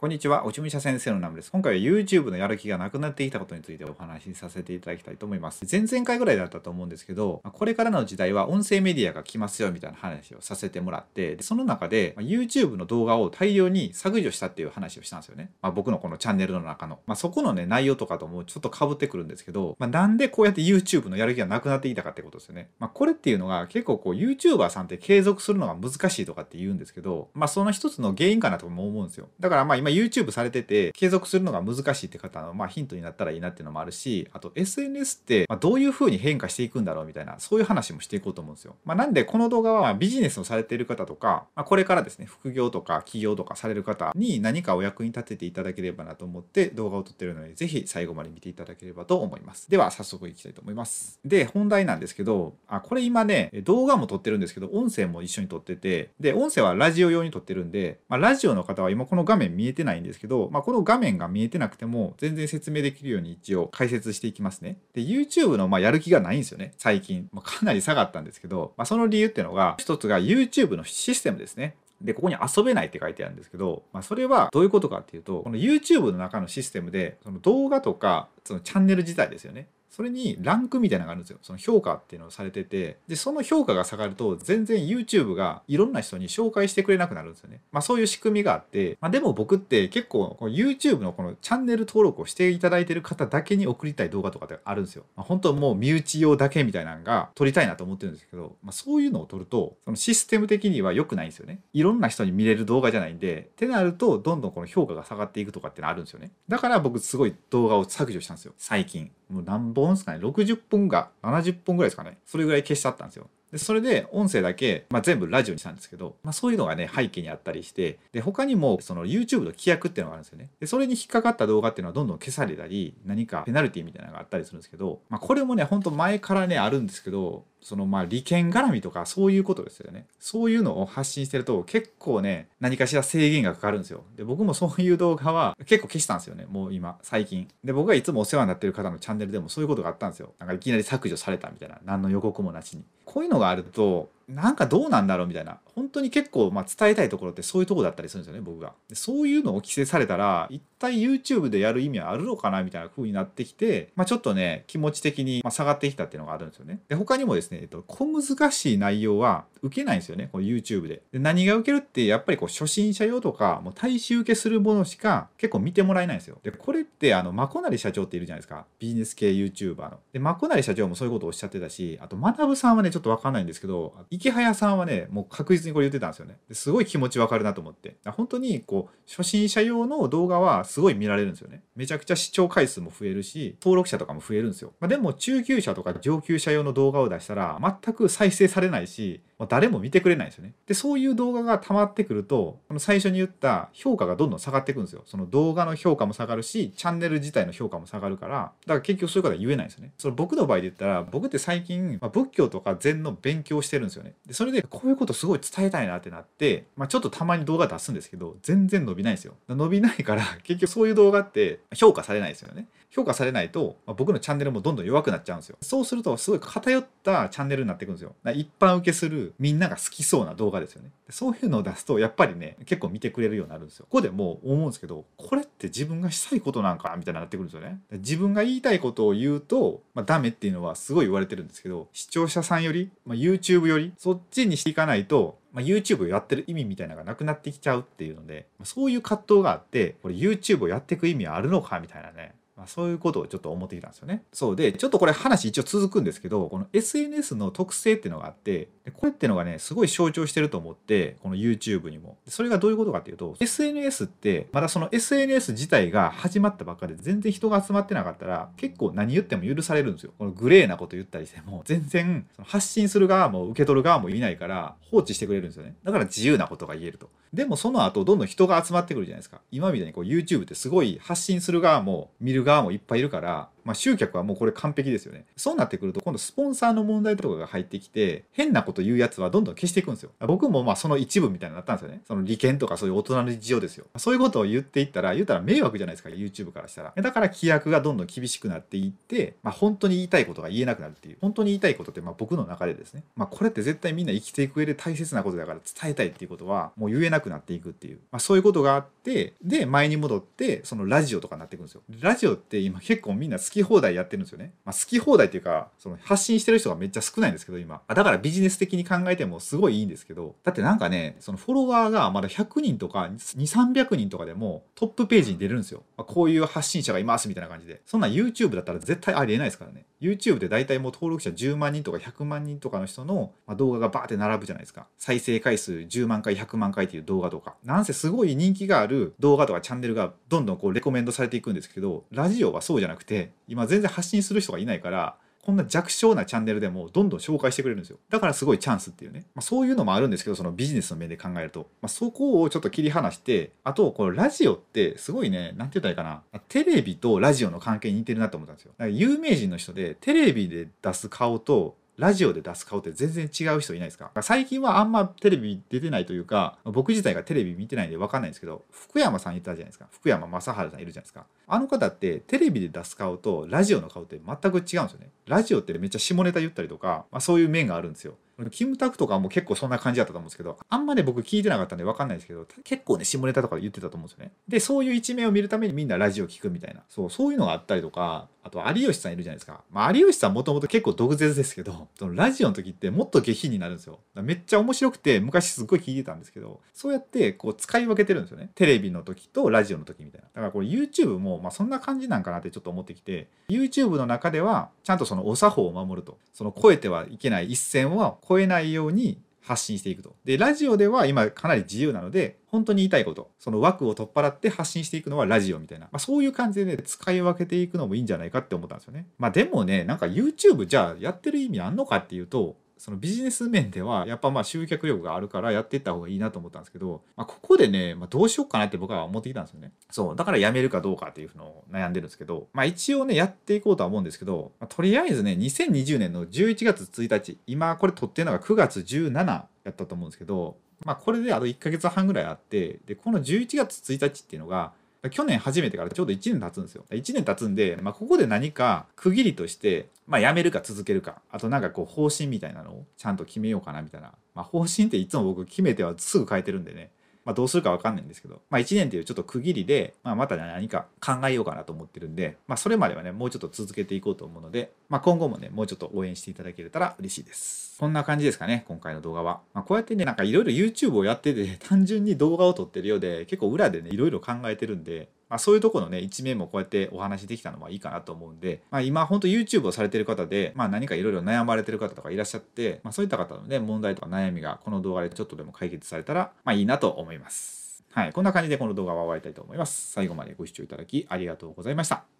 こんにちは、おちむしゃ先生のナムです。今回は YouTube のやる気がなくなってきたことについてお話しさせていただきたいと思います。前々回ぐらいだったと思うんですけど、これからの時代は音声メディアが来ますよみたいな話をさせてもらって、その中で YouTube の動画を大量に削除したっていう話をしたんですよね。まあ、僕のこのチャンネルの中の。まあ、そこのね、内容とかともちょっと被ってくるんですけど、まあ、なんでこうやって YouTube のやる気がなくなっていたかってことですよね。まあ、これっていうのが結構こう YouTuber さんって継続するのが難しいとかって言うんですけど、まあ、その一つの原因かなとも思うんですよ。だからまあ今ま YouTube されてて継続するのが難しいって方の、まあ、ヒントになったらいいなっていうのもあるしあと SNS って、まどういう風に変化していくんだろうみたいなそういう話もしていこうと思うんですよ。まあ、なんでこの動画はビジネスをされている方とか、まあ、これからですね副業とか起業とかされる方に何かお役に立てていただければなと思って動画を撮ってるのでぜひ最後まで見ていただければと思います。では早速いきたいと思います。で本題なんですけどあこれ今ね動画も撮ってるんですけど音声も一緒に撮っててで音声はラジオ用に撮ってるんで、まあ、ラジオの方は今この画面見えてないんですけど、まあ、この画面が見えてなくても全然説明できるように一応解説していきますね。で、YouTube のまあやる気がないんですよね、最近。まあ、かなり下がったんですけど、まあ、その理由っていうのが、一つが YouTube のシステムですね。で、ここに遊べないって書いてあるんですけど、まあ、それはどういうことかっていうと、この YouTube の中のシステムで、その動画とか、そのチャンネル自体ですよね。それにランクみたいなのがあるんですよ。その評価っていうのをされてて、で、その評価が下がると、全然 YouTube がいろんな人に紹介してくれなくなるんですよね。まあそういう仕組みがあって、まあでも僕って結構この YouTube のこのチャンネル登録をしていただいてる方だけに送りたい動画とかってあるんですよ。まあ、本当もう身内用だけみたいなのが撮りたいなと思ってるんですけど、まあそういうのを撮ると、そのシステム的には良くないんですよね。いろんな人に見れる動画じゃないんで、ってなると、どんどんこの評価が下がっていくとかってのあるんですよね。だから僕すごい動画を削除したんですよ。最近。もう何本ですかね ?60 本が70本ぐらいですかねそれぐらい消しちゃったんですよ。でそれで音声だけ、まあ、全部ラジオにしたんですけど、まあ、そういうのがね背景にあったりしてで他にもその YouTube の規約っていうのがあるんですよね。でそれに引っかかった動画っていうのはどんどん消されたり何かペナルティみたいなのがあったりするんですけど、まあ、これもねほんと前からねあるんですけどそのまあ利権絡みとかそういうことですよね。そういうのを発信してると結構ね何かしら制限がかかるんですよ。で僕もそういう動画は結構消したんですよね。もう今最近。で僕がいつもお世話になってる方のチャンネルでもそういうことがあったんですよ。なんかいきなり削除されたみたいな。何の予告もなしに。こういうのがあるとなんかどうなんだろうみたいな。本当に結構まあ伝えたいところってそういうとこだったりするんですよね僕が。でそういうのを規制されたら一体 YouTube でやる意味はあるのかなみたいな風になってきて、まあ、ちょっとね気持ち的に下がってきたっていうのがあるんですよね。で他にもですね、えっと、小難しい内容は受けないんですよねこの YouTube で。で何が受けるってやっぱりこう初心者用とかもう大衆受けするものしか結構見てもらえないんですよ。でこれってあのまこなり社長っているじゃないですか。ビジネス系 YouTuber の。でまこなり社長もそういうことをおっしゃってたしあと学さんはねちょっとわかんないんですけど池早さんはねもう確実にこれ言ってたんですよね。すごい気持ちわかるなと思って。本当にこう初心者用の動画はすごい見られるんですよね。めちゃくちゃ視聴回数も増えるし登録者とかも増えるんですよ、まあ、でも中級者とか上級者用の動画を出したら全く再生されないしもう誰も見てくれないんですよね。で、そういう動画が溜まってくると、この最初に言った評価がどんどん下がっていくんですよ。その動画の評価も下がるし、チャンネル自体の評価も下がるから、だから結局そういうことは言えないんですよね。その僕の場合で言ったら、僕って最近、まあ、仏教とか禅の勉強してるんですよね。で、それでこういうことすごい伝えたいなってなって、まあ、ちょっとたまに動画出すんですけど、全然伸びないんですよ。伸びないから、結局そういう動画って評価されないですよね。評価されないと、まあ、僕のチャンネルもどんどん弱くなっちゃうんですよ。そうすると、すごい偏ったチャンネルになっていくんですよ。一般受けする、みんなが好きそうな動画ですよね。そういうのを出すと、やっぱりね、結構見てくれるようになるんですよ。ここでもう思うんですけど、これって自分がしたいことなんかみたいになってくるんですよね。自分が言いたいことを言うと、まあ、ダメっていうのはすごい言われてるんですけど、視聴者さんより、まあ、YouTube より、そっちにしていかないと、まあ、YouTube をやってる意味みたいなのがなくなってきちゃうっていうので、そういう葛藤があってこれ YouTube をやっていく意味はあるのかみたいなねまあ、そういうことをちょっと思ってきたんですよね。そうで、ちょっとこれ話一応続くんですけど、この SNS の特性っていうのがあってで、これっていうのがね、すごい象徴してると思って、この YouTube にも。それがどういうことかっていうと、SNS って、まだその SNS 自体が始まったばっかで全然人が集まってなかったら、結構何言っても許されるんですよ。このグレーなこと言ったりしても、全然発信する側も受け取る側もいないから放置してくれるんですよね。だから自由なことが言えると。でもその後、どんどん人が集まってくるじゃないですか。今みたいにこう YouTube ってすごい発信する側も見る側もいっぱいいるからまあ、集客はもうこれ完璧ですよね。そうなってくると、今度スポンサーの問題とかが入ってきて、変なこと言うやつはどんどん消していくんですよ。僕もまあその一部みたいになったんですよね。その利権とかそういう大人の事情ですよ。そういうことを言っていったら、言ったら迷惑じゃないですか、YouTube からしたら。だから規約がどんどん厳しくなっていって、まあ、本当に言いたいことが言えなくなるっていう。本当に言いたいことってまあ僕の中でですね。まあ、これって絶対みんな生きていく上で大切なことだから伝えたいっていうことは、もう言えなくなっていくっていう。まあ、そういうことがあって、で、前に戻って、そのラジオとかになっていくんですよ。ラジオって今結構みんな好きき放題やってるんですよね。まあ、好き放題っていうか、その発信してる人がめっちゃ少ないんですけど、今。あだからビジネス的に考えてもすごいいいんですけど、だってなんかね、そのフォロワーがまだ100人とか2、300人とかでもトップページに出るんですよ。まあ、こういう発信者がいますみたいな感じで。そんな YouTube だったら絶対ありえないですからね。YouTube で大体もう登録者10万人とか100万人とかの人の動画がバーって並ぶじゃないですか。再生回数10万回、100万回っていう動画とか。なんせすごい人気がある動画とかチャンネルがどんどんこうレコメンドされていくんですけど、ラジオはそうじゃなくて、今全然発信する人がいないから、こんな弱小なチャンネルでもどんどん紹介してくれるんですよ。だからすごいチャンスっていうね。まあ、そういうのもあるんですけど、そのビジネスの面で考えると。まあ、そこをちょっと切り離して、あと、このラジオってすごいね、何て言ったらいいかな。テレビとラジオの関係に似てるなと思ったんですよ。だから有名人の人でテレビで出す顔とラジオで出す顔って全然違う人いないですか？最近はあんまテレビ出てないというか、僕自体がテレビ見てないんで分かんないんですけど、福山さんいたじゃないですか？福山雅治さんいるじゃないですか？あの方ってテレビで出す顔とラジオの顔って全く違うんですよね。ラジオってめっちゃ下ネタ言ったりとか、まあ、そういう面があるんですよ。キムタクとかも結構そんな感じだったと思うんですけど、あんまね僕聞いてなかったんで分かんないですけど、結構ね下ネタとか言ってたと思うんですよね。で、そういう一面を見るためにみんなラジオ聞くみたいな。そう、そういうのがあったりとか、あと有吉さんいるじゃないですか。まあ有吉さんもともと結構毒舌ですけど、そのラジオの時ってもっと下品になるんですよ。めっちゃ面白くて昔すっごい聞いてたんですけど、そうやってこう使い分けてるんですよね。テレビの時とラジオの時みたいな。だからこれ YouTube もまあそんな感じなんかなってちょっと思ってきて、YouTube の中ではちゃんとそのお作法を守ると。その超えてはいけない一線は超えないように発信していくと。で、ラジオでは今かなり自由なので、本当に言いたいこと、その枠を取っ払って発信していくのはラジオみたいな、まあ、そういう感じでね、使い分けていくのもいいんじゃないかって思ったんですよね。まあでもね、なんか YouTube じゃあやってる意味あんのかっていうと、そのビジネス面ではやっぱまあ集客力があるからやっていった方がいいなと思ったんですけど、まあ、ここでね、まあ、どうしようかなって僕は思ってきたんですよね。そう。だからやめるかどうかっていうのを悩んでるんですけど、まあ一応ね、やっていこうとは思うんですけど、まあ、とりあえずね、2020年の11月1日、今これ撮ってるのが9月17やったと思うんですけど、まあこれであと1ヶ月半ぐらいあって、で、この11月1日っていうのが、去年初めてからちょうど1年経つんですよ。1年経つんで、まあ、ここで何か区切りとして、まあ、やめるか続けるか、あとなんかこう方針みたいなのをちゃんと決めようかなみたいな。まあ、方針っていつも僕決めてはすぐ変えてるんでね。まあ、どうするか分かんないんですけど、まあ、1年っていうちょっと区切りで、まあ、また何か考えようかなと思ってるんで、まあ、それまではね、もうちょっと続けていこうと思うので、まあ、今後もね、もうちょっと応援していただけたら嬉しいです。こんな感じですかね、今回の動画は。まあ、こうやってね、なんかいろいろ YouTube をやってて、単純に動画を撮ってるようで、結構裏でね、いろいろ考えてるんで、まあ、そういうとこのね、一面もこうやってお話できたのはいいかなと思うんで、まあ、今本当 YouTube をされてる方で、まあ、何かいろいろ悩まれてる方とかいらっしゃって、まあ、そういった方のね、問題とか悩みがこの動画でちょっとでも解決されたら、まあいいなと思います。はい。こんな感じでこの動画は終わりたいと思います。最後までご視聴いただきありがとうございました。